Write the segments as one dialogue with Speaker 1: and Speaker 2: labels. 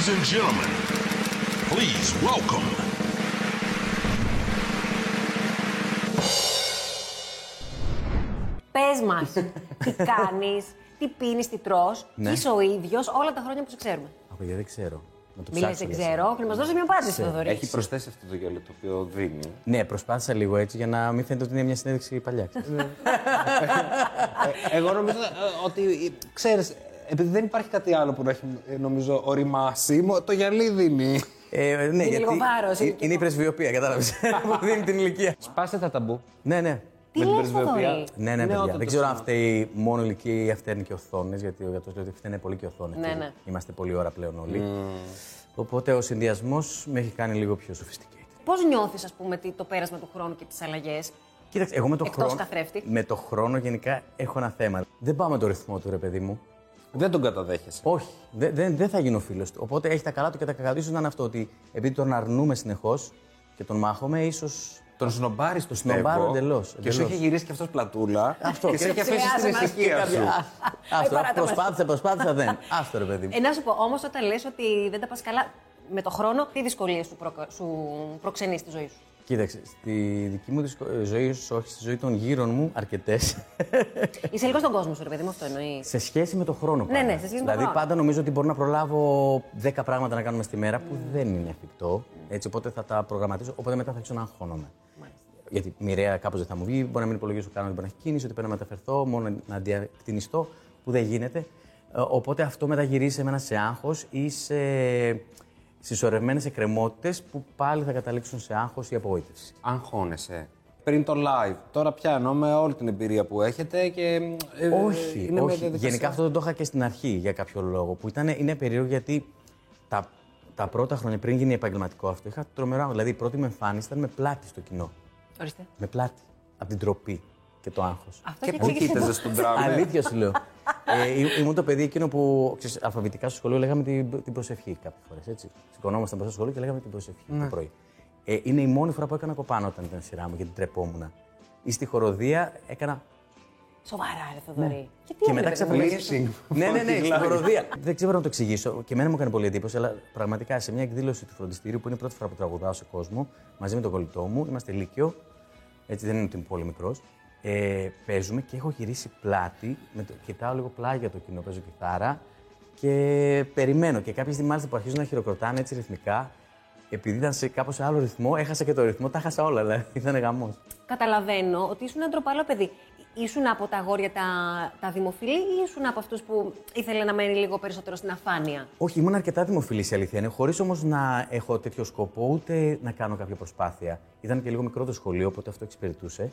Speaker 1: Ladies and gentlemen, please welcome.
Speaker 2: Πες μας, τι κάνεις, τι πίνεις, τι τρώ,
Speaker 3: Ναι.
Speaker 2: και είσαι ο ίδιος όλα τα χρόνια που σε ξέρουμε.
Speaker 3: Απ' δεν ξέρω. Να το
Speaker 2: Μη λες,
Speaker 3: ψάξω.
Speaker 2: δεν
Speaker 3: λες.
Speaker 2: ξέρω, πρέπει να μας δώσει μια απάντηση, Θοδωρή.
Speaker 4: Έχει προσθέσει αυτό το γέλιο το οποίο δίνει.
Speaker 3: Ναι, προσπάθησα λίγο έτσι για να μην φαίνεται ότι είναι μια συνέντευξη παλιά.
Speaker 4: Ε, Εγώ νομίζω ε, ότι, ξέρεις, επειδή δεν υπάρχει κάτι άλλο που να έχει, ε, νομίζω, οριμάσει, μο- το γυαλί δίνει.
Speaker 3: Ε, ναι, γιατί
Speaker 2: λίγο βάρος, είναι
Speaker 3: είναι, είναι η πρεσβειοποία, κατάλαβες. που δίνει την ηλικία.
Speaker 4: Σπάστε τα ταμπού.
Speaker 3: ναι, ναι.
Speaker 2: Τι
Speaker 4: με την
Speaker 2: λες,
Speaker 4: πρεσβειοποία.
Speaker 2: Θοδωρή;
Speaker 3: Ναι, ναι,
Speaker 4: Ναι,
Speaker 3: παιδιά.
Speaker 4: όταν
Speaker 3: Δεν
Speaker 4: το
Speaker 3: ξέρω αν
Speaker 4: σώμα.
Speaker 3: φταίει μόνο η ηλικία ή αν φταίνουν και οθόνε, γιατί ο γιατρός λέει ότι φταίνε πολύ και οθόνε.
Speaker 2: Ναι, ναι.
Speaker 3: Είμαστε πολλή ώρα πλέον όλοι. Οπότε ο συνδυασμός με έχει κάνει λίγο πιο sophisticated.
Speaker 2: Πώς νιώθεις, ας πούμε, τι- το πέρασμα του χρόνου και τις αλλαγές;
Speaker 3: Κοίταξε, εγώ με το,
Speaker 2: Εκτός
Speaker 3: χρόνο,
Speaker 2: καθρέφτη.
Speaker 3: με το χρόνο γενικά έχω ένα θέμα. Δεν πάω με το ρυθμό του, ρε παιδί μου.
Speaker 4: Δεν τον καταδέχεσαι.
Speaker 3: Όχι, δεν, δεν, δεν θα γίνω φίλος του. Οπότε έχει τα καλά του και τα κακά του. ίσως να είναι αυτό ότι επειδή τον αρνούμε συνεχώς και τον μάχομαι, ίσως.
Speaker 4: Τον σνομπάρεις το
Speaker 3: σνομπάρω εντελώς,
Speaker 4: Και σου
Speaker 3: εντελώς.
Speaker 4: έχει γυρίσει και αυτός πλατούλα.
Speaker 3: Αυτό.
Speaker 4: Και σε έχει αφήσει
Speaker 2: Χρειάζεται
Speaker 4: στην
Speaker 2: μας
Speaker 4: ησυχία
Speaker 2: και
Speaker 4: σου.
Speaker 3: Άστο,
Speaker 2: παράτα μας.
Speaker 3: προσπάθησα, προσπάθησα, δεν. Άστο, ρε παιδί μου.
Speaker 2: Ε, να σου πω, όμως, όταν λες ότι δεν τα πας καλά με το χρόνο, τι δυσκολίες σου, προ... σου προξενείς στη ζωή σου;
Speaker 3: Κοίταξε, στη δική μου δυσκο- ε, ζωή, ίσως όχι, στη ζωή των γύρων μου, αρκετές.
Speaker 2: Είσαι λίγο στον κόσμο σου, ρε παιδί μου, αυτό εννοείς.
Speaker 3: σε σχέση με το χρόνο.
Speaker 2: Ναι,
Speaker 3: πάντα.
Speaker 2: ναι, σε σχέση με το
Speaker 3: δηλαδή,
Speaker 2: χρόνο.
Speaker 3: πάντα νομίζω ότι μπορώ να προλάβω 10 πράγματα να κάνουμε στη μέρα που δεν είναι εφικτό. Έτσι, οπότε θα τα προγραμματίσω. Οπότε μετά θα αρχίσω να αγχώνομαι. Γιατί μοιραία κάπως δεν θα μου βγει, μπορεί να μην υπολογίσω καν ότι μπορεί να έχει κίνηση, ότι πρέπει να μεταφερθώ, μόνο να διακτηνιστώ, που δεν γίνεται. Ε, Οπότε αυτό μεταγυρίζει σε μένα σε άγχος ή σε συσσωρευμένες εκκρεμότητες που πάλι θα καταλήξουν σε άγχος ή απογοήτευση.
Speaker 4: Αγχώνεσαι. Πριν το live. Τώρα πιάνω με όλη την εμπειρία που έχετε και. ε,
Speaker 3: όχι,
Speaker 4: είναι με
Speaker 3: όχι.
Speaker 4: διαδικασία.
Speaker 3: Γενικά αυτό δεν το είχα και στην αρχή για κάποιο λόγο. Που ήταν, είναι περίεργο γιατί τα, τα πρώτα χρόνια πριν γίνει επαγγελματικό αυτό είχα τρομερό. άγχος. Δηλαδή η πρώτη μου εμφάνιση ήταν με πλάτη στο κοινό.
Speaker 2: Ορίστε.
Speaker 3: Με πλάτη. Από την τροπή και το άγχος.
Speaker 2: Αυτό
Speaker 4: Και
Speaker 2: και
Speaker 4: πού
Speaker 2: εξήγησε.
Speaker 4: κοίταζες στον τράμο.
Speaker 3: Αλήθεια σου λέω. Ε, εί- ήμουν το παιδί εκείνο που ξέρεις, αλφαβητικά στο σχολείο λέγαμε την, την προσευχή κάποιες φορές. Σηκωνόμασταν μπροστά στο σχολείο και λέγαμε την προσευχή
Speaker 4: Ναι.
Speaker 3: το πρωί. Ε, είναι η μόνη φορά που έκανα κοπάνω όταν ήταν σειρά μου γιατί τρεπόμουν. Ή στη χοροδία έκανα
Speaker 2: Σοβαρά, ρε Θοδωρή. Και τι
Speaker 3: και μετά
Speaker 2: έβλεπες,
Speaker 3: ξαφνικά.
Speaker 4: Lip sync.
Speaker 3: ναι, ναι, ναι, στην
Speaker 4: Μιλάει.
Speaker 3: χοροδία. Δεν ξέρω να το εξηγήσω. Και εμένα μου έκανε πολύ εντύπωση, αλλά πραγματικά σε μια εκδήλωση του φροντιστήριου που είναι η πρώτη φορά που τραγουδάω σε κόσμο, μαζί με τον κολλητό μου, είμαστε λύκειο, έτσι δεν είναι ότι είμαι πολύ μικρός. Ε, παίζουμε και έχω γυρίσει πλάτη, με το, κοιτάω λίγο πλάγια το κοινό, παίζω κιθάρα και περιμένω. Και κάποια στιγμή μάλιστα που αρχίζουν να χειροκροτάνε έτσι ρυθμικά, επειδή ήταν σε κάπως σε άλλο ρυθμό, έχασα και το ρυθμό, τα έχασα όλα, δηλαδή ήταν γαμός.
Speaker 2: Καταλαβαίνω ότι ήσουν ένα ντροπαλό παιδί. Ήσουν από τα αγόρια τα, τα δημοφιλή ή ήσουν από αυτούς που ήθελε να μένει λίγο περισσότερο στην αφάνεια;
Speaker 3: Όχι, ήμουν αρκετά δημοφιλής η αλήθεια είναι, χωρίς όμως να έχω τέτοιο σκοπό ούτε να κάνω κάποια προσπάθεια. Ήταν και λίγο μικρό το σχολείο, οπότε αυτό εξυπηρετούσε.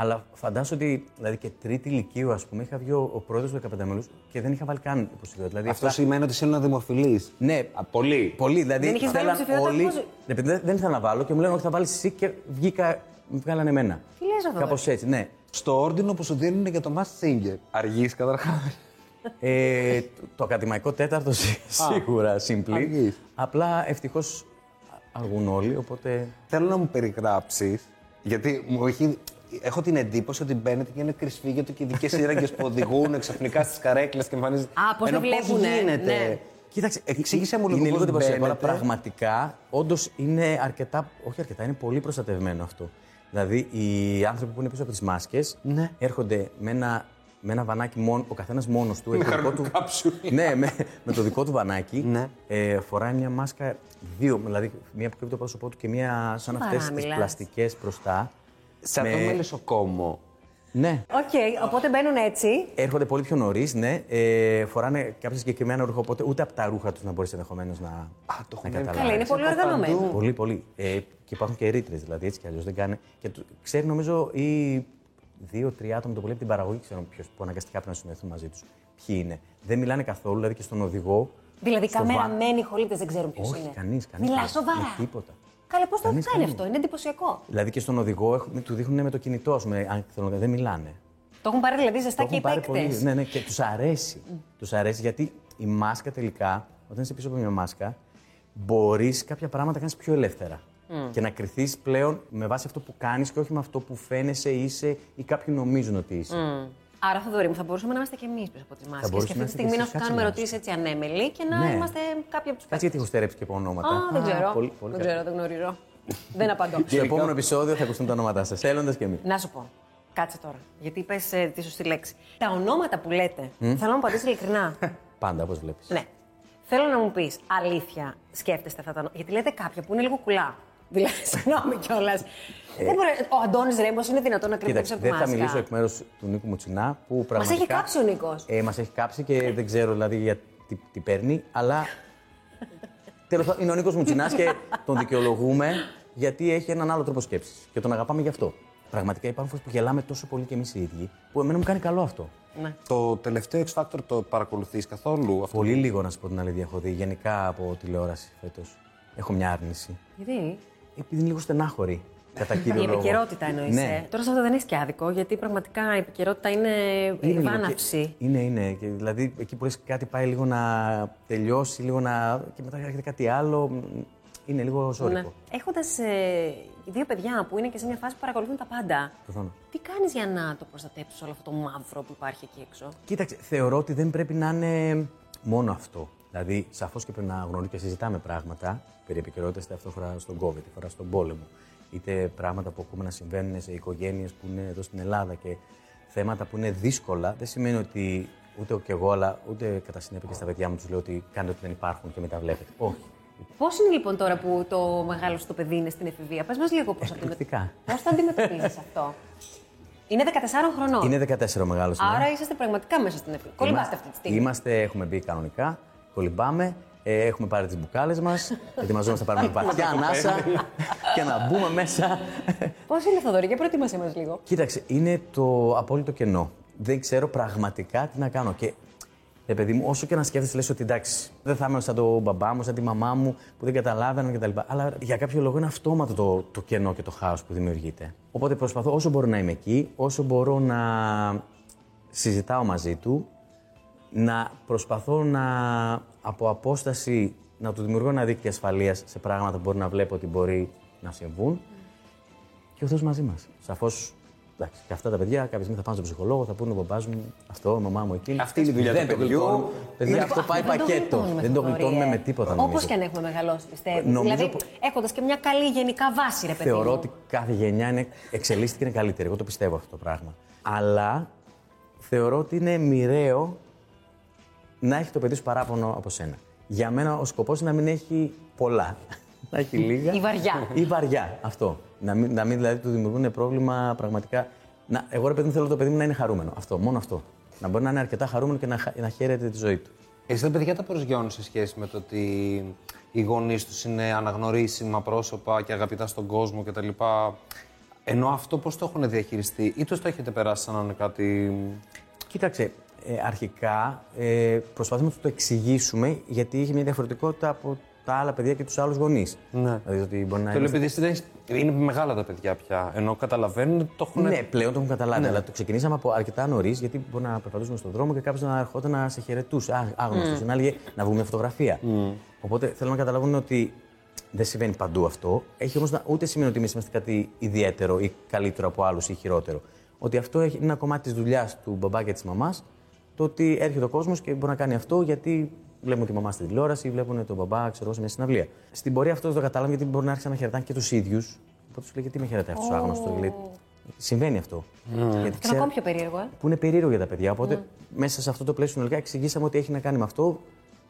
Speaker 3: Αλλά φαντάζομαι ότι δηλαδή και τρίτη ηλικίου, ας πούμε, είχα βγει ο, ο πρόεδρος του 15 μέλου και δεν είχα βάλει καν υποψηφιότητα. Δηλαδή,
Speaker 4: Αυτό
Speaker 3: αυτά-
Speaker 4: σημαίνει ότι είσαι ένα δημοφιλής.
Speaker 3: Ναι,
Speaker 4: Πολύ.
Speaker 3: πολύ. Δηλαδή,
Speaker 2: Δεν είχες βάλει
Speaker 3: θέλαν
Speaker 2: υποψηφιότητα,
Speaker 3: όλοι.
Speaker 2: πώς-
Speaker 3: Ναι, επειδή δεν, δεν ήθελα να βάλω και μου λένε ότι θα βάλεις εσύ και βγήκα, μου βγάλανε εμένα.
Speaker 2: Τι λες, Θοδωρή;
Speaker 3: Κάπως έτσι, ναι.
Speaker 4: Στο όρντινο που σου δίνουν για το Mass Singer. Αργείς καταρχάς.
Speaker 3: Ε, το, το ακαδημαϊκό τέταρτο σί- σίγουρα σύμπλη.
Speaker 4: αργείς.
Speaker 3: Απλά ευτυχώς αργούν όλοι, οπότε.
Speaker 4: Θέλω να μου περιγράψεις, γιατί μου έχει. Έχω την εντύπωση ότι μπαίνετε και είναι κρυσφύγετο και οι δικές σύραγγες που οδηγούν ξαφνικά στις καρέκλες και εμφανίζεται.
Speaker 2: Α, πώς
Speaker 4: Ενώ
Speaker 2: δεν βλέπουνε,
Speaker 4: γίνεται;
Speaker 2: ναι.
Speaker 3: Κοίταξε,
Speaker 4: Εξήγησέ μου λίγο
Speaker 3: Είναι
Speaker 4: πώς
Speaker 3: λίγο εντυπωσιακό, αλλά
Speaker 4: μπαίνετε.
Speaker 3: πραγματικά όντως είναι αρκετά. Όχι αρκετά, είναι πολύ προστατευμένο αυτό. Δηλαδή, οι άνθρωποι που είναι πίσω από τις μάσκες
Speaker 4: Ναι.
Speaker 3: έρχονται με ένα, με ένα βανάκι μόνο, ο καθένας μόνος του. έχει το δικό του,
Speaker 4: χαροκάψουλα.
Speaker 3: ναι, με, με το δικό του βανάκι.
Speaker 4: Ναι.
Speaker 3: Ε, φοράει μια μάσκα, δύο, δηλαδή μία που κρύβει το πρόσωπό του και μία σαν
Speaker 2: Σοβαρά
Speaker 3: αυτές τις
Speaker 2: μιλάς.
Speaker 3: πλαστικές μπροστά.
Speaker 4: Σαν
Speaker 3: Με-
Speaker 4: το μελισσοκόμο.
Speaker 3: Ναι.
Speaker 2: Οκ, οπότε μπαίνουν έτσι.
Speaker 3: Έρχονται πολύ πιο νωρίς, ναι. Ε, φοράνε κάποια συγκεκριμένα ρούχα, οπότε ούτε από τα ρούχα τους να μπορείς ενδεχομένως να,
Speaker 4: Α, το
Speaker 3: να
Speaker 4: έχουν
Speaker 3: καταλάβεις.
Speaker 2: Καλά, είναι πολύ οργανωμένο.
Speaker 3: Πολύ, πολύ. Ε, και υπάρχουν και ρήτρες, δηλαδή έτσι κι αλλιώς δεν κάνει. Και του- ξέρει, νομίζω, ή δύο-τρία άτομα το πολύ από την παραγωγή ξέρουν ποιος, που αναγκαστικά πρέπει να συνεννοηθούν μαζί τους. Ποιοι είναι. Δεν μιλάνε καθόλου, δηλαδή και στον οδηγό.
Speaker 2: Δηλαδή,
Speaker 3: στο βα-
Speaker 2: καμεραμάν, ηχολήπτες δεν ξέρουν ποιος
Speaker 3: Όχι,
Speaker 2: είναι.
Speaker 3: κανείς. Κανείς,
Speaker 2: Μιλάς
Speaker 3: κανείς.
Speaker 2: σοβαρά.
Speaker 3: Με τίποτα.
Speaker 2: Καλά, πώς το έχει
Speaker 3: Κανείς,
Speaker 2: κάνει
Speaker 3: κανείς.
Speaker 2: αυτό, είναι εντυπωσιακό.
Speaker 3: Δηλαδή και στον οδηγό έχουν- του δείχνουν με το κινητό, ας πούμε, αν θέλουν, δεν μιλάνε.
Speaker 2: Το έχουν πάρει δηλαδή
Speaker 3: Το
Speaker 2: ζεστά και οι
Speaker 3: έχουν πάρει
Speaker 2: παίκτες.
Speaker 3: πολύ. Ναι, ναι, και τους αρέσει. Τους αρέσει γιατί η μάσκα τελικά, όταν είσαι πίσω από μια μάσκα, μπορείς κάποια πράγματα να κάνεις πιο ελεύθερα. Και να κρυθείς πλέον με βάση αυτό που κάνεις και όχι με αυτό που φαίνεσαι, είσαι ή κάποιοι νομίζουν ότι είσαι.
Speaker 2: Άρα, Θοδωρή μου, θα μπορούσαμε να είμαστε και εμείς πίσω από τι μάσκε. Και
Speaker 3: μπορούσαμε
Speaker 2: αυτή τη
Speaker 3: να
Speaker 2: στιγμή
Speaker 3: είστε
Speaker 2: να
Speaker 3: και
Speaker 2: σου
Speaker 3: εσείς,
Speaker 2: κάνουμε
Speaker 3: κάτσε
Speaker 2: ερωτήσεις έτσι ανέμελοι και να
Speaker 3: Ναι.
Speaker 2: είμαστε κάποιοι από τους
Speaker 3: Κάτσε γιατί έχω στερέψει και από ονόματα.
Speaker 2: Α, δεν ξέρω.
Speaker 3: πολύ, πολύ
Speaker 2: δεν
Speaker 3: καλά.
Speaker 2: ξέρω, δεν γνωρίζω. δεν απαντώ.
Speaker 3: Στο επόμενο επεισόδιο θα ακουστούν τα ονόματά σας. Έλλοντε και εμείς.
Speaker 2: Να σου πω. Κάτσε τώρα. Γιατί είπες τη σωστή λέξη. Τα ονόματα που λέτε, θέλω να μου απαντήσεις ειλικρινά.
Speaker 3: Πάντα, όπως βλέπεις.
Speaker 2: ναι. Θέλω να μου πεις αλήθεια, σκέφτεστε αυτά τα ονόματα. Γιατί λέτε κάποια που είναι λίγο κουλά. Δηλαδή, συγγνώμη κιόλας. Δεν μπορεί. Ο Αντώνης Ρέμπος είναι δυνατόν να κρύβει
Speaker 3: Κοίταξε,
Speaker 2: πίσω από
Speaker 3: δεν θα
Speaker 2: μάσκα.
Speaker 3: μιλήσω εκ μέρους του Νίκου Μουτσινά που πραγματικά.
Speaker 2: έχει κάψει ο Νίκος.
Speaker 3: Ε, Μας έχει κάψει και δεν ξέρω δηλαδή για τι, τι παίρνει, αλλά. Τέλος πάντων, είναι ο Νίκος Μουτσινά και τον δικαιολογούμε γιατί έχει έναν άλλο τρόπο σκέψης. Και τον αγαπάμε γι' αυτό. Πραγματικά υπάρχουν φορές που γελάμε τόσο πολύ κι εμείς οι ίδιοι, που εμένα μου κάνει καλό αυτό.
Speaker 2: Ναι.
Speaker 4: Το τελευταίο X Factor το παρακολουθείς καθόλου αυτό;
Speaker 3: Πολύ λίγο να σου πω την αλήθεια έχω δει γενικά από τηλεόραση φέτος. Έχω μια άρνηση.
Speaker 2: Γιατί;
Speaker 3: Επειδή είναι λίγο στενάχωρη. Κατά κύριο
Speaker 2: Η
Speaker 3: λόγο.
Speaker 2: επικαιρότητα εννοεί.
Speaker 3: Ναι.
Speaker 2: Τώρα σε αυτό δεν έχεις και άδικο, γιατί πραγματικά η επικαιρότητα είναι,
Speaker 3: Είναι λίγο
Speaker 2: βάναυση.
Speaker 3: και- Είναι, είναι. Και δηλαδή εκεί που λες κάτι πάει λίγο να τελειώσει, λίγο να. και μετά έρχεται κάτι άλλο. μ, Είναι λίγο ζώρικο.
Speaker 2: Ναι. Έχοντας ε, δύο παιδιά που είναι και σε μια φάση που παρακολουθούν τα πάντα,
Speaker 3: Προφανώς.
Speaker 2: τι κάνεις για να το προστατέψεις όλο αυτό το μαύρο που υπάρχει εκεί έξω;
Speaker 3: Κοίταξε, θεωρώ ότι δεν πρέπει να είναι μόνο αυτό. Δηλαδή, σαφώς και πρέπει να γνωρίζουμε και συζητάμε πράγματα περί επικαιρότητας, είτε αυτό φορά στον COVID, είτε φορά στον πόλεμο, είτε πράγματα που ακούμε να συμβαίνουν σε οικογένειες που είναι εδώ στην Ελλάδα και θέματα που είναι δύσκολα. Δεν σημαίνει ότι ούτε και εγώ, αλλά ούτε κατά συνέπεια και στα παιδιά μου τους λέω ότι κάντε ότι δεν υπάρχουν και μην τα βλέπετε. Όχι.
Speaker 2: Πώς είναι λοιπόν τώρα που το μεγάλο στο παιδί είναι στην εφηβεία, πες μας λίγο πώς
Speaker 3: Εκπληκτικά.
Speaker 2: Πώς το αντιμετωπίζεις αυτό; Είναι 14 χρονών.
Speaker 3: Είναι 14 ο μεγάλο.
Speaker 2: Άρα είσαστε πραγματικά μέσα στην εφηβεία. Κολυμπάστε αυτή τη στιγμή.
Speaker 3: Είμαστε, έχουμε μπει κανονικά, κολυμπάμε, ε, έχουμε πάρει τις μπουκάλες μας, ετοιμαζόμαστε να πάρουμε βαθιά ανάσα και να μπούμε μέσα.
Speaker 2: Πώς είναι, Θοδωρή, για προετοίμασέ μας λίγο.
Speaker 3: Κοίταξε, είναι το απόλυτο κενό. Δεν ξέρω πραγματικά τι να κάνω. Και ε, παιδί μου, όσο και να σκέφτεσαι, λες ότι εντάξει, δεν θα είμαι σαν τον μπαμπά μου, σαν τη μαμά μου που δεν καταλάβαιναν κτλ. Αλλά για κάποιο λόγο είναι αυτόματο το, το κενό και το χάος που δημιουργείται. Οπότε προσπαθώ όσο μπορώ να είμαι εκεί, όσο μπορώ να συζητάω μαζί του, να προσπαθώ να από απόσταση να του δημιουργώ ένα δίκτυο ασφαλείας σε πράγματα που μπορεί να βλέπω ότι μπορεί να συμβούν και ο Θεός μαζί μας. Σαφώς. Εντάξει, και αυτά τα παιδιά κάποια στιγμή θα πάνε στον ψυχολόγο, θα πούνε ο μπαμπάς μου αυτό, η μαμά μου εκείνη.
Speaker 4: Αυτή είναι η δουλειά
Speaker 3: Δεν
Speaker 4: του
Speaker 3: το
Speaker 4: παιδιού.
Speaker 3: γλιτώνουμε. Παιδιά, αυτό πάει
Speaker 2: Δεν το
Speaker 3: πακέτο.
Speaker 2: γλιτώνουμε,
Speaker 3: Δεν το
Speaker 2: Θοδωρή,
Speaker 3: γλιτώνουμε
Speaker 2: ε.
Speaker 3: με τίποτα.
Speaker 2: Όπως
Speaker 3: νομίζω.
Speaker 2: και αν έχουμε μεγαλώσει, πιστεύω.
Speaker 3: Νομίζω
Speaker 2: δηλαδή,
Speaker 3: που-
Speaker 2: έχοντας και μια καλή γενικά βάση, ρε παιδί.
Speaker 3: Θεωρώ
Speaker 2: μου.
Speaker 3: ότι κάθε γενιά είναι, εξελίσσεται και είναι καλύτερη. Εγώ το πιστεύω αυτό το πράγμα. Αλλά θεωρώ ότι είναι μοιραίο να έχει το παιδί σου παράπονο από σένα. Για μένα ο σκοπός είναι να μην έχει πολλά. να έχει λίγα.
Speaker 2: Ή βαριά.
Speaker 3: Ή βαριά. Αυτό. Να μην, να μην δηλαδή του δημιουργούν πρόβλημα πραγματικά. Να, εγώ ρε παιδί μου θέλω το παιδί μου να είναι χαρούμενο. Αυτό. Μόνο αυτό. Να μπορεί να είναι αρκετά χαρούμενο και να, χα- να χαίρεται τη ζωή του.
Speaker 4: Εσύ τα παιδιά τα προσγειώνουν σε σχέση με το ότι οι γονείς τους είναι αναγνωρίσιμα πρόσωπα και αγαπητά στον κόσμο κτλ. Ενώ αυτό πώς το έχουν διαχειριστεί, ή το το έχετε περάσει σαν να είναι κάτι.
Speaker 3: Κοίταξε, ε, αρχικά ε, προσπαθούμε να του το εξηγήσουμε γιατί είχε μια διαφορετικότητα από τα άλλα παιδιά και τους άλλους γονείς.
Speaker 4: Ναι.
Speaker 3: Δηλαδή ότι μπορεί να
Speaker 4: Θέλω
Speaker 3: είμαστε-
Speaker 4: επειδή εσύ δεν έχεις- είναι μεγάλα τα παιδιά πια. Ενώ καταλαβαίνουν, το έχουν.
Speaker 3: Ναι, πλέον το έχουν καταλάβει. Αλλά το ξεκινήσαμε από αρκετά νωρίς, γιατί μπορεί να περπατούσαμε στον δρόμο και κάποιος να ερχόταν να σε χαιρετούσε. Α, άγνωστος. Να έλεγε να βγούμε μια φωτογραφία. Οπότε θέλω να καταλάβουν ότι δεν συμβαίνει παντού αυτό. Έχει όμως ούτε σημαίνει ότι εμείς είμαστε κάτι ιδιαίτερο ή καλύτερο από άλλους ή χειρότερο. Ότι αυτό έχει- είναι ένα κομμάτι της δουλειάς του μπαμπά και της μαμάς. Το ότι έρχεται ο κόσμος και μπορεί να κάνει αυτό γιατί βλέπουν τη μαμά στην τηλεόραση ή βλέπουν τον μπαμπά ξέρω, εγώ, σε μια συναυλία. Στην πορεία αυτό δεν το κατάλαβε γιατί μπορεί να άρχισαν να χαιρετάνε και τους ίδιους. Οπότε σου λέει γιατί με χαιρετάει αυτός ο άγνωστος; Λέει, Συμβαίνει αυτό. Γιατί
Speaker 2: Είναι
Speaker 3: ξέρω-
Speaker 2: ακόμη πιο περίεργο, ε.
Speaker 3: που είναι περίεργο για τα παιδιά. Οπότε μέσα σε αυτό το πλαίσιο συνολικά εξηγήσαμε ότι έχει να κάνει με αυτό.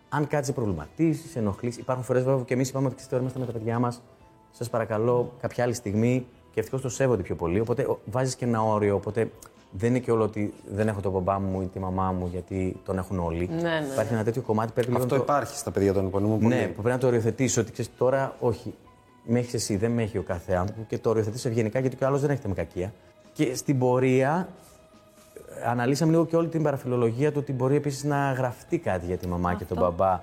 Speaker 3: Αν κάτι σε προβληματίσει, σε ενοχλήσει. Υπάρχουν φορές βέβαια που και εμείς είπαμε ότι ξέρετε, είμαστε με τα παιδιά μας. Σας παρακαλώ κάποια άλλη στιγμή και ευτυχώς το σέβονται πιο πολύ. Οπότε βάζεις και ένα όριο. Οπότε δεν είναι και όλο ότι δεν έχω τον μπαμπά μου ή τη μαμά μου γιατί τον έχουν όλοι.
Speaker 2: Ναι, ναι,
Speaker 3: Υπάρχει ένα τέτοιο κομμάτι πρέπει λίγο
Speaker 4: Αυτό
Speaker 3: να το...
Speaker 4: υπάρχει στα παιδιά των υπονομών πολύ.
Speaker 3: Ναι, που πρέπει να το οριοθετήσει ότι ξέρεις τώρα, όχι. Με έχεις εσύ, δεν με έχει ο κάθε άνθρωπο και το οριοθετήσει ευγενικά γιατί και ο άλλος δεν έχετε με κακία. Και στην πορεία ε, αναλύσαμε λίγο και όλη την παραφιλολογία του ότι μπορεί επίσης να γραφτεί κάτι για τη μαμά και τον μπαμπά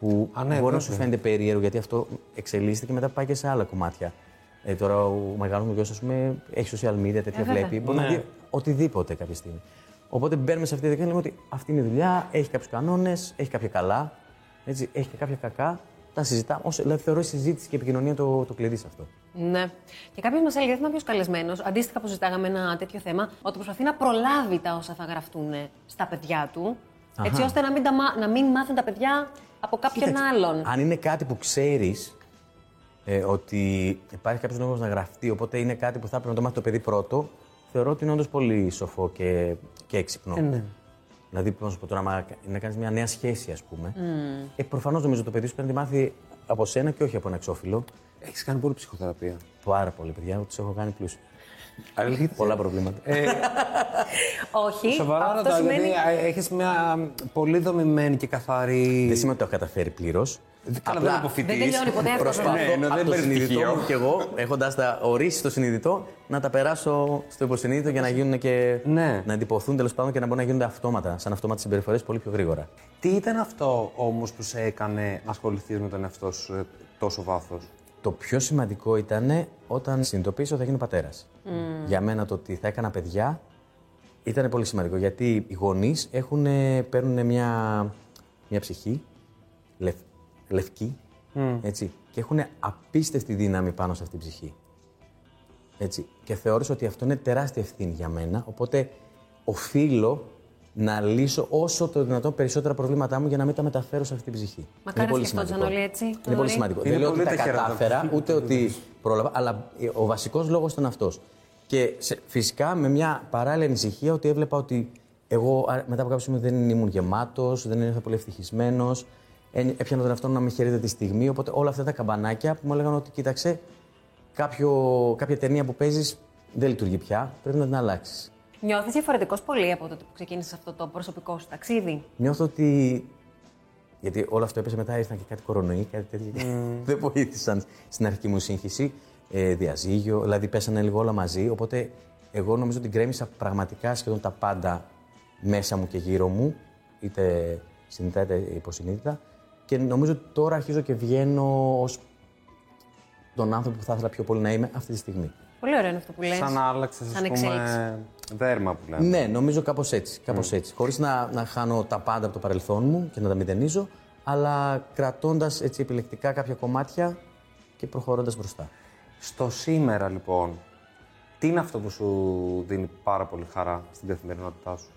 Speaker 3: που
Speaker 4: Α, ναι,
Speaker 3: μπορεί να σου
Speaker 4: βέβαια.
Speaker 3: φαίνεται περίεργο γιατί αυτό εξελίσσεται και μετά πάει και σε άλλα κομμάτια. Ε, τώρα ο μεγάλος μου γιος, ας πούμε, έχει social media, τέτοια
Speaker 2: βέβαια.
Speaker 3: βλέπει. Μπορεί να
Speaker 4: Ναι.
Speaker 3: δει οτιδήποτε κάποια στιγμή. Οπότε μπαίνουμε σε αυτή τη διαδικασία και λέμε ότι αυτή είναι η δουλειά, έχει κάποιους κανόνες, έχει κάποια καλά, έτσι, έχει και κάποια κακά. τα συζητάμε. Όσο, δηλαδή θεωρώ η συζήτηση και η επικοινωνία το, το κλειδί σε αυτό.
Speaker 2: Ναι. Και κάποιο μας έλεγε, δεν ήταν ποιο καλεσμένος, αντίστοιχα που συζητάγαμε ένα τέτοιο θέμα, ότι προσπαθεί να προλάβει τα όσα θα γραφτούν στα παιδιά του, έτσι ώστε να μην, τα, μα- να μην μάθουν τα παιδιά από κάποιον
Speaker 3: Κοίταξε,
Speaker 2: άλλον.
Speaker 3: Αν είναι κάτι που ξέρεις ε, ότι υπάρχει κάποιος λόγος να γραφτεί, οπότε είναι κάτι που θα πρέπει να το μάθει το παιδί πρώτο, θεωρώ ότι είναι όντως πολύ σοφό και, και έξυπνο.
Speaker 4: Ε, ναι.
Speaker 3: Δηλαδή, πώς να σου πω τώρα, άμα να κάνεις μια νέα σχέση, ας πούμε. Ε, Προφανώς νομίζω το παιδί σου πρέπει να τη μάθει από σένα και όχι από ένα εξώφυλλο.
Speaker 4: Έχεις κάνει πολύ ψυχοθεραπεία.
Speaker 3: Πάρα πολύ, παιδιά, τους έχω κάνει πλούσιο.
Speaker 4: Αλήθεια.
Speaker 3: Πολλά προβλήματα.
Speaker 2: Όχι.
Speaker 4: Σοβαρά
Speaker 2: αυτό
Speaker 4: ρωτάω,
Speaker 2: σημαίνει...
Speaker 4: γιατί έχεις μια πολύ δομημένη και καθαρή.
Speaker 3: Δεν σημαίνει ότι το έχω καταφέρει πλήρως.
Speaker 4: Καλά, δεν είναι
Speaker 2: Δεν τελειώνει ποτέ αυτό.
Speaker 3: Προσπαθώ
Speaker 4: Ναι, ενώ
Speaker 3: από
Speaker 4: δεν
Speaker 3: το
Speaker 4: παίρνεις
Speaker 3: συνειδητό
Speaker 4: στοιχείο.
Speaker 3: μου και εγώ, έχοντας τα ορίσει στο συνειδητό, να τα περάσω στο υποσυνείδητο για να γίνουν και.
Speaker 4: Ναι.
Speaker 3: να εντυπωθούν τέλος πάντων και να μπορούν να γίνονται αυτόματα, σαν αυτόματα συμπεριφορές πολύ πιο γρήγορα.
Speaker 4: Τι ήταν αυτό όμως που σε έκανε να ασχοληθείς με τον εαυτό σου σε τόσο βάθος;
Speaker 3: Το πιο σημαντικό ήταν όταν συνειδητοποίησα ότι θα γίνω πατέρας. Για μένα το ότι θα έκανα παιδιά ήταν πολύ σημαντικό γιατί οι γονείς παίρνουν μια, μια ψυχή λευ, λευκή έτσι, και έχουν απίστευτη δύναμη πάνω σε αυτή την ψυχή. Έτσι. Και θεώρησα ότι αυτό είναι τεράστια ευθύνη για μένα. Οπότε οφείλω να λύσω όσο το δυνατόν περισσότερα προβλήματά μου για να μην τα μεταφέρω σε αυτή την ψυχή.
Speaker 2: Μακάρι
Speaker 3: είναι πολύ
Speaker 2: σκεφτόντουσαν
Speaker 3: σημαντικό.
Speaker 2: όλοι έτσι,
Speaker 3: Είναι
Speaker 2: Θοδωρή.
Speaker 3: πολύ σημαντικό.
Speaker 4: Είναι
Speaker 3: Δεν λέω ότι
Speaker 4: πολύ
Speaker 3: τα
Speaker 4: ταχερά τα
Speaker 3: κατάφερα, ούτε ότι πρόλαβα, αλλά ε, ο βασικός λόγος ήταν αυτός. Και σε- φυσικά με μια παράλληλη ανησυχία ότι έβλεπα ότι εγώ α, μετά από κάποιο σημείο δεν ήμουν γεμάτος, δεν ήμουν πολύ ευτυχισμένος. Έπιανα τον εαυτό μου να με χαιρετεί τη στιγμή. Οπότε όλα αυτά τα καμπανάκια που μου έλεγαν ότι κοίταξε, κάποιο, κάποια ταινία που παίζεις δεν λειτουργεί πια, πρέπει να την αλλάξεις.
Speaker 2: Νιώθεις διαφορετικός πολύ από τότε που ξεκίνησες αυτό το προσωπικό σου ταξίδι;
Speaker 3: Νιώθω ότι. Γιατί όλο αυτό έπεσε μετά, ήρθαν και κάτι κορονοϊ, κάτι τέτοιο. και δεν βοήθησαν στην αρχική μου σύγχυση. Ε, διαζύγιο, δηλαδή πέσανε λίγο όλα μαζί. Οπότε εγώ νομίζω ότι γκρέμισα πραγματικά σχεδόν τα πάντα μέσα μου και γύρω μου, είτε συνειδητά είτε υποσυνείδητα. Και νομίζω ότι τώρα αρχίζω και βγαίνω ως τον άνθρωπο που θα ήθελα πιο πολύ να είμαι αυτή τη στιγμή.
Speaker 2: Πολύ ωραίο είναι αυτό που λες.
Speaker 4: Σαν να άλλαξες,
Speaker 2: Σαν
Speaker 4: α
Speaker 2: εξέλιξη.
Speaker 4: πούμε, δέρμα που λέμε.
Speaker 3: Ναι, νομίζω κάπως έτσι. Κάπως έτσι. Χωρίς να, να χάνω τα πάντα από το παρελθόν μου και να τα μηδενίζω, αλλά κρατώντας έτσι επιλεκτικά κάποια κομμάτια και προχωρώντας μπροστά.
Speaker 4: Στο σήμερα, λοιπόν, τι είναι αυτό που σου δίνει πάρα πολύ χαρά στην καθημερινότητά σου;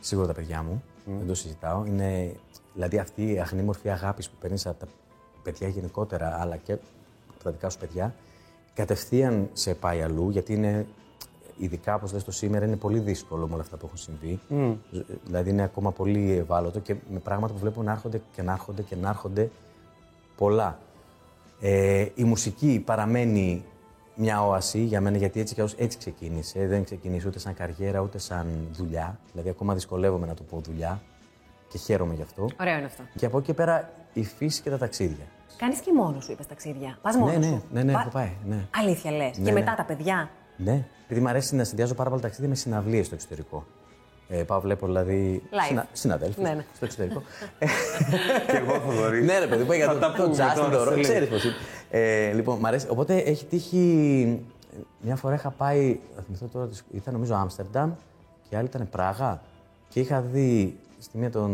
Speaker 3: Σίγουρα τα παιδιά μου, δεν το συζητάω. Είναι, δηλαδή αυτή η αχνή μορφή αγάπης που παίρνεις από τα παιδιά γενικότερα, αλλά και από τα δικά σου παιδιά, κατευθείαν σε πάει αλλού, γιατί είναι, ειδικά όπως λες το σήμερα, είναι πολύ δύσκολο με όλα αυτά που έχουν συμβεί. Ζ- Δηλαδή είναι ακόμα πολύ ευάλωτο και με πράγματα που βλέπω να έρχονται και να έρχονται και να έρχονται πολλά. Ε, η μουσική παραμένει μια όαση για μένα γιατί έτσι, κι αλλιώς έτσι ξεκίνησε. Δεν ξεκίνησε ούτε σαν καριέρα ούτε σαν δουλειά. Δηλαδή ακόμα δυσκολεύομαι να το πω δουλειά και χαίρομαι γι' αυτό.
Speaker 2: Ωραίο είναι αυτό.
Speaker 3: Και από εκεί και πέρα η φύση και τα ταξίδια.
Speaker 2: Κάνεις και μόνος σου, είπες ταξίδια. Πας μόνος
Speaker 3: ναι, ναι,
Speaker 2: σου.
Speaker 3: ναι, ναι,
Speaker 2: Πα-
Speaker 3: έχω πάει. Ναι.
Speaker 2: Αλήθεια λες.
Speaker 3: Ναι,
Speaker 2: και
Speaker 3: ναι.
Speaker 2: μετά τα παιδιά.
Speaker 3: ναι. Επειδή μου αρέσει να συνδυάζω πάρα πολλά ταξίδια με συναυλίες στο εξωτερικό. Ε, πάω, βλέπω δηλαδή
Speaker 2: Live.
Speaker 3: συναδέλφους
Speaker 2: Ναι, ναι.
Speaker 3: στο εξωτερικό.
Speaker 4: Και εγώ θα δωρήσω.
Speaker 3: ναι, ρε παιδί, που για
Speaker 4: Θα
Speaker 3: το,
Speaker 4: τα
Speaker 3: το
Speaker 4: πούμε
Speaker 3: Justin,
Speaker 4: τώρα,
Speaker 3: το
Speaker 4: σε
Speaker 3: Rock,
Speaker 4: λίγο.
Speaker 3: ξέρεις πώς είναι. Ε, λοιπόν, μ' αρέσει. Οπότε έχει τύχει. Μια φορά είχα πάει, θα θυμηθώ τώρα, τις- ήταν νομίζω Άμστερνταμ και η άλλη ήταν Πράγα και είχα δει στη μία τον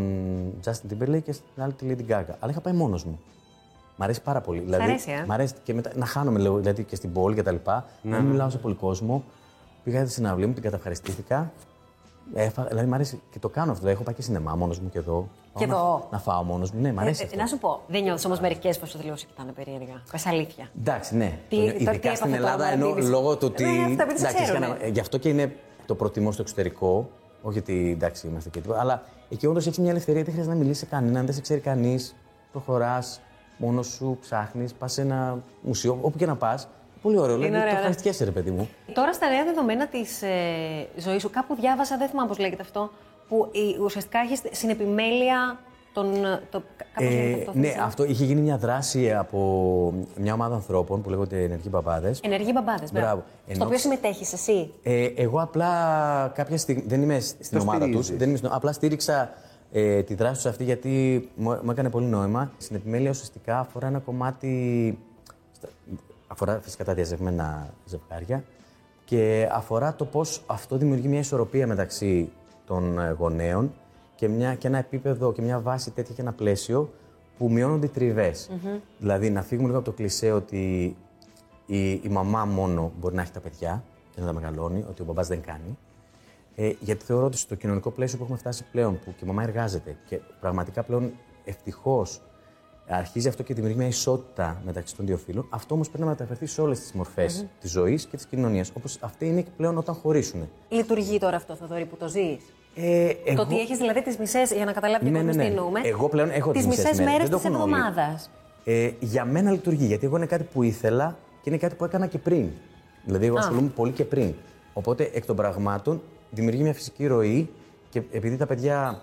Speaker 3: Justin Timberlake και στην άλλη τη Lady Gaga. Αλλά είχα πάει μόνος μου. Μ' αρέσει πάρα πολύ. Δηλαδή,
Speaker 2: αρέσει, ε;
Speaker 3: Μ' αρέσει και μετά να χάνομαι λίγο, δηλαδή και στην πόλη και τα λοιπά. Να μην μιλάω σε πολύ κόσμο. Πήγα στη συναυλία μου, την καταυχαριστήθηκα. Έφα, δηλαδή, μ' αρέσει και το κάνω αυτό. Δηλαδή, έχω πάει και σινεμά μόνος μου και εδώ.
Speaker 2: Και
Speaker 3: Πάω
Speaker 2: εδώ.
Speaker 3: Να, να φάω μόνος μου. Ναι, μ' αρέσει.
Speaker 2: Ε, ε,
Speaker 3: αυτό.
Speaker 2: να σου πω, δεν νιώθεις όμως μερικές φορές ότι λίγο σε κοιτάνε περίεργα. Πες αλήθεια.
Speaker 3: Εντάξει, ναι.
Speaker 2: Τι-
Speaker 3: Το-
Speaker 2: το τι
Speaker 3: Ειδικά
Speaker 2: έπαθε
Speaker 3: στην
Speaker 2: το
Speaker 3: Ελλάδα, ενώ
Speaker 2: Μαντίδης.
Speaker 3: λόγω του ότι.
Speaker 2: Ναι, αυτά επειδή σε
Speaker 3: εντάξει,
Speaker 2: ξέρουνε.
Speaker 3: είχα ένα- γι' αυτό και είναι το προτιμώ στο εξωτερικό. Όχι γιατί εντάξει είμαστε και τίποτα. Αλλά εκεί όντως έχει μια ελευθερία, δεν χρειάζεται να μιλήσει σε κανέναν, δεν σε ξέρει κανείς. Προχωράς μόνος σου, ψάχνεις, πας σε ένα μουσείο, όπου και να πας. Πολύ ωραίο. Δηλαδή,
Speaker 2: ωραίο,
Speaker 3: το
Speaker 2: ναι.
Speaker 3: ευχαριστιέσαι, ρε παιδί μου.
Speaker 2: Τώρα στα νέα δεδομένα της ε, ζωής σου, κάπου διάβασα, δεν θυμάμαι πώς λέγεται αυτό, που η, ουσιαστικά έχεις στην επιμέλεια τον. Το, κάπως λέγεται αυτό,
Speaker 3: ναι,
Speaker 2: θυμάμαι.
Speaker 3: αυτό είχε γίνει μια δράση από μια ομάδα ανθρώπων που λέγονται Ενεργοί Μπαμπάδες.
Speaker 2: Ενεργοί μπαμπάδες.
Speaker 3: Μπράβο.
Speaker 2: Στο
Speaker 3: Ενώ-
Speaker 2: οποίο συμμετέχεις εσύ.
Speaker 3: Ε, εγώ απλά κάποια στιγμή. Δεν είμαι στην
Speaker 4: Το
Speaker 3: ομάδα τους.
Speaker 4: στηρίζεις.
Speaker 3: Δεν είμαι στην- απλά στήριξα ε, τη δράση τους αυτή γιατί μου, μου έκανε πολύ νόημα. Στην επιμέλεια ουσιαστικά αφορά ένα κομμάτι. στα- Αφορά φυσικά τα διαζευμένα ζευγάρια και αφορά το πώς αυτό δημιουργεί μια ισορροπία μεταξύ των ε, γονέων και, μια, και ένα επίπεδο και μια βάση τέτοια και ένα πλαίσιο που μειώνονται οι τριβε Δηλαδή να φύγουμε λίγο από το κλισέ ότι η, η μαμά μόνο μπορεί να έχει τα παιδιά και να τα μεγαλώνει, ότι ο μπαμπάς δεν κάνει. Ε, γιατί θεωρώ ότι στο κοινωνικό πλαίσιο που έχουμε φτάσει πλέον, που και η μαμά εργάζεται και πραγματικά πλέον ευτυχώς αρχίζει αυτό και δημιουργεί μια ισότητα μεταξύ των δύο φύλων, αυτό όμως πρέπει να μεταφερθεί σε όλες τις μορφές mm-hmm. της ζωής και της κοινωνίας. Όπως αυτή είναι και πλέον όταν χωρίσουν.
Speaker 2: Λειτουργεί τώρα αυτό, Θοδωρή, που το ζεις;
Speaker 3: Ε, εγώ...
Speaker 2: Το ότι έχεις δηλαδή τις μισές, για να καταλάβει
Speaker 3: Ναι,
Speaker 2: ναι,
Speaker 3: ναι,
Speaker 2: τι
Speaker 3: ναι.
Speaker 2: εννοούμε.
Speaker 3: Εγώ πλέον έχω
Speaker 2: τις
Speaker 3: τις μισές
Speaker 2: μισές
Speaker 3: μέρες,
Speaker 2: μέρες
Speaker 3: δεν το
Speaker 2: της
Speaker 3: έχουν όλοι.
Speaker 2: εβδομάδας.
Speaker 3: Ε, για μένα λειτουργεί, γιατί εγώ είναι κάτι που ήθελα και είναι κάτι που έκανα και πριν. Δηλαδή, εγώ ασχολούμαι πολύ και πριν. Οπότε, εκ των πραγμάτων, δημιουργεί μια φυσική ροή και επειδή τα παιδιά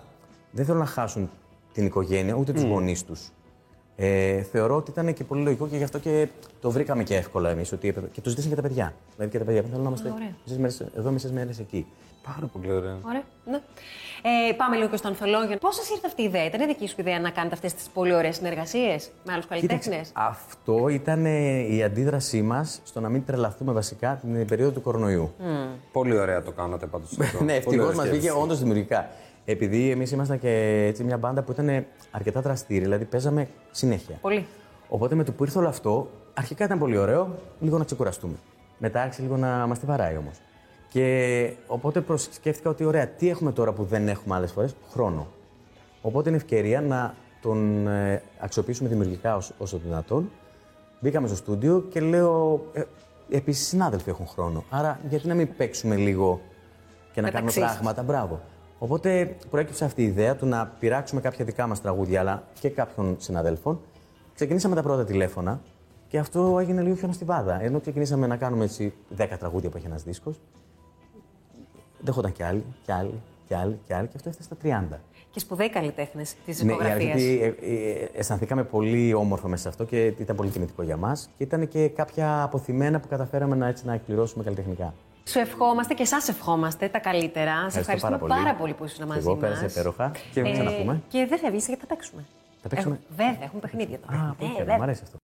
Speaker 3: δεν θέλουν να χάσουν την οικογένεια, ούτε τους γονείς τους. Ε, θεωρώ ότι ήταν και πολύ λογικό και γι' αυτό και το βρήκαμε και εύκολα εμείς. Και το ζητήσαν και τα παιδιά. Δηλαδή και τα παιδιά θέλουν να είμαστε
Speaker 2: ωραία.
Speaker 3: μισές μέρες εδώ, μισές μέρες εκεί.
Speaker 4: Πάρα πολύ ωραία.
Speaker 2: Ωραία. Ναι. Ε, πάμε λίγο και στο ανθολόγιο. Πώς σας ήρθε αυτή η ιδέα, Ήταν δική σου ιδέα να κάνετε αυτές τις πολύ ωραίες συνεργασίες με άλλους καλλιτέχνες;
Speaker 3: αυτό ήταν ε, η αντίδρασή μας στο να μην τρελαθούμε βασικά την περίοδο του κορονοϊού.
Speaker 4: Πολύ ωραία το κάνατε πάντως.
Speaker 3: ναι, ευτυχώς μας βγήκε όντως δημιουργικά. Επειδή εμείς ήμασταν και έτσι μια μπάντα που ήταν αρκετά δραστήρια, δηλαδή παίζαμε συνέχεια.
Speaker 2: Πολύ.
Speaker 3: Οπότε με το που ήρθε όλο αυτό, αρχικά ήταν πολύ ωραίο, λίγο να ξεκουραστούμε. Μετά άρχισε λίγο να μας τη βαράει όμως. Και οπότε προσ- σκέφτηκα ότι ωραία, τι έχουμε τώρα που δεν έχουμε άλλες φορές, χρόνο. Οπότε είναι ευκαιρία να τον ε, αξιοποιήσουμε δημιουργικά όσο, όσο δυνατόν. Μπήκαμε στο στούντιο και λέω. Ε, Επίσης, οι συνάδελφοι έχουν χρόνο. Άρα, γιατί να μην παίξουμε λίγο και να κάνουμε
Speaker 2: Μεταξύ σας.
Speaker 3: πράγματα; Μπράβο. Οπότε προέκυψε αυτή η ιδέα του να πειράξουμε κάποια δικά μας τραγούδια, αλλά και κάποιων συναδέλφων. Ξεκινήσαμε τα πρώτα τηλέφωνα και αυτό έγινε λίγο χιονοστιβάδα. Ενώ ξεκινήσαμε να κάνουμε έτσι 10 τραγούδια που έχει ένας δίσκος. Δεχόταν κι άλλοι, κι άλλοι, κι άλλοι, κι άλλοι και αυτό έφτασε στα 30.
Speaker 2: Και σπουδαίοι καλλιτέχνες της
Speaker 3: Ναι,
Speaker 2: οικογραφία.
Speaker 3: γιατί ε, ε, αισθανθήκαμε πολύ όμορφο μέσα σε αυτό και ήταν πολύ τιμητικό για μας. Και ήταν και κάποια αποθυμένα που καταφέραμε να, έτσι, να εκπληρώσουμε καλλιτεχνικά.
Speaker 2: Σου ευχόμαστε και εσά ευχόμαστε τα καλύτερα. Σε ευχαριστούμε πάρα πολύ, που ήσουν μαζί
Speaker 3: Εγώ
Speaker 2: μας.
Speaker 3: πέρασα υπέροχα και να ξαναπούμε.
Speaker 2: και δεν φεύγει γιατί θα παίξουμε.
Speaker 3: Θα παίξουμε.
Speaker 2: Έχουμε- βέβαια, έχουμε παιχνίδια τώρα.
Speaker 3: Α,
Speaker 2: Ε,
Speaker 3: πολύ ωραία,
Speaker 2: βέβαια.
Speaker 3: μου αρέσει αυτό.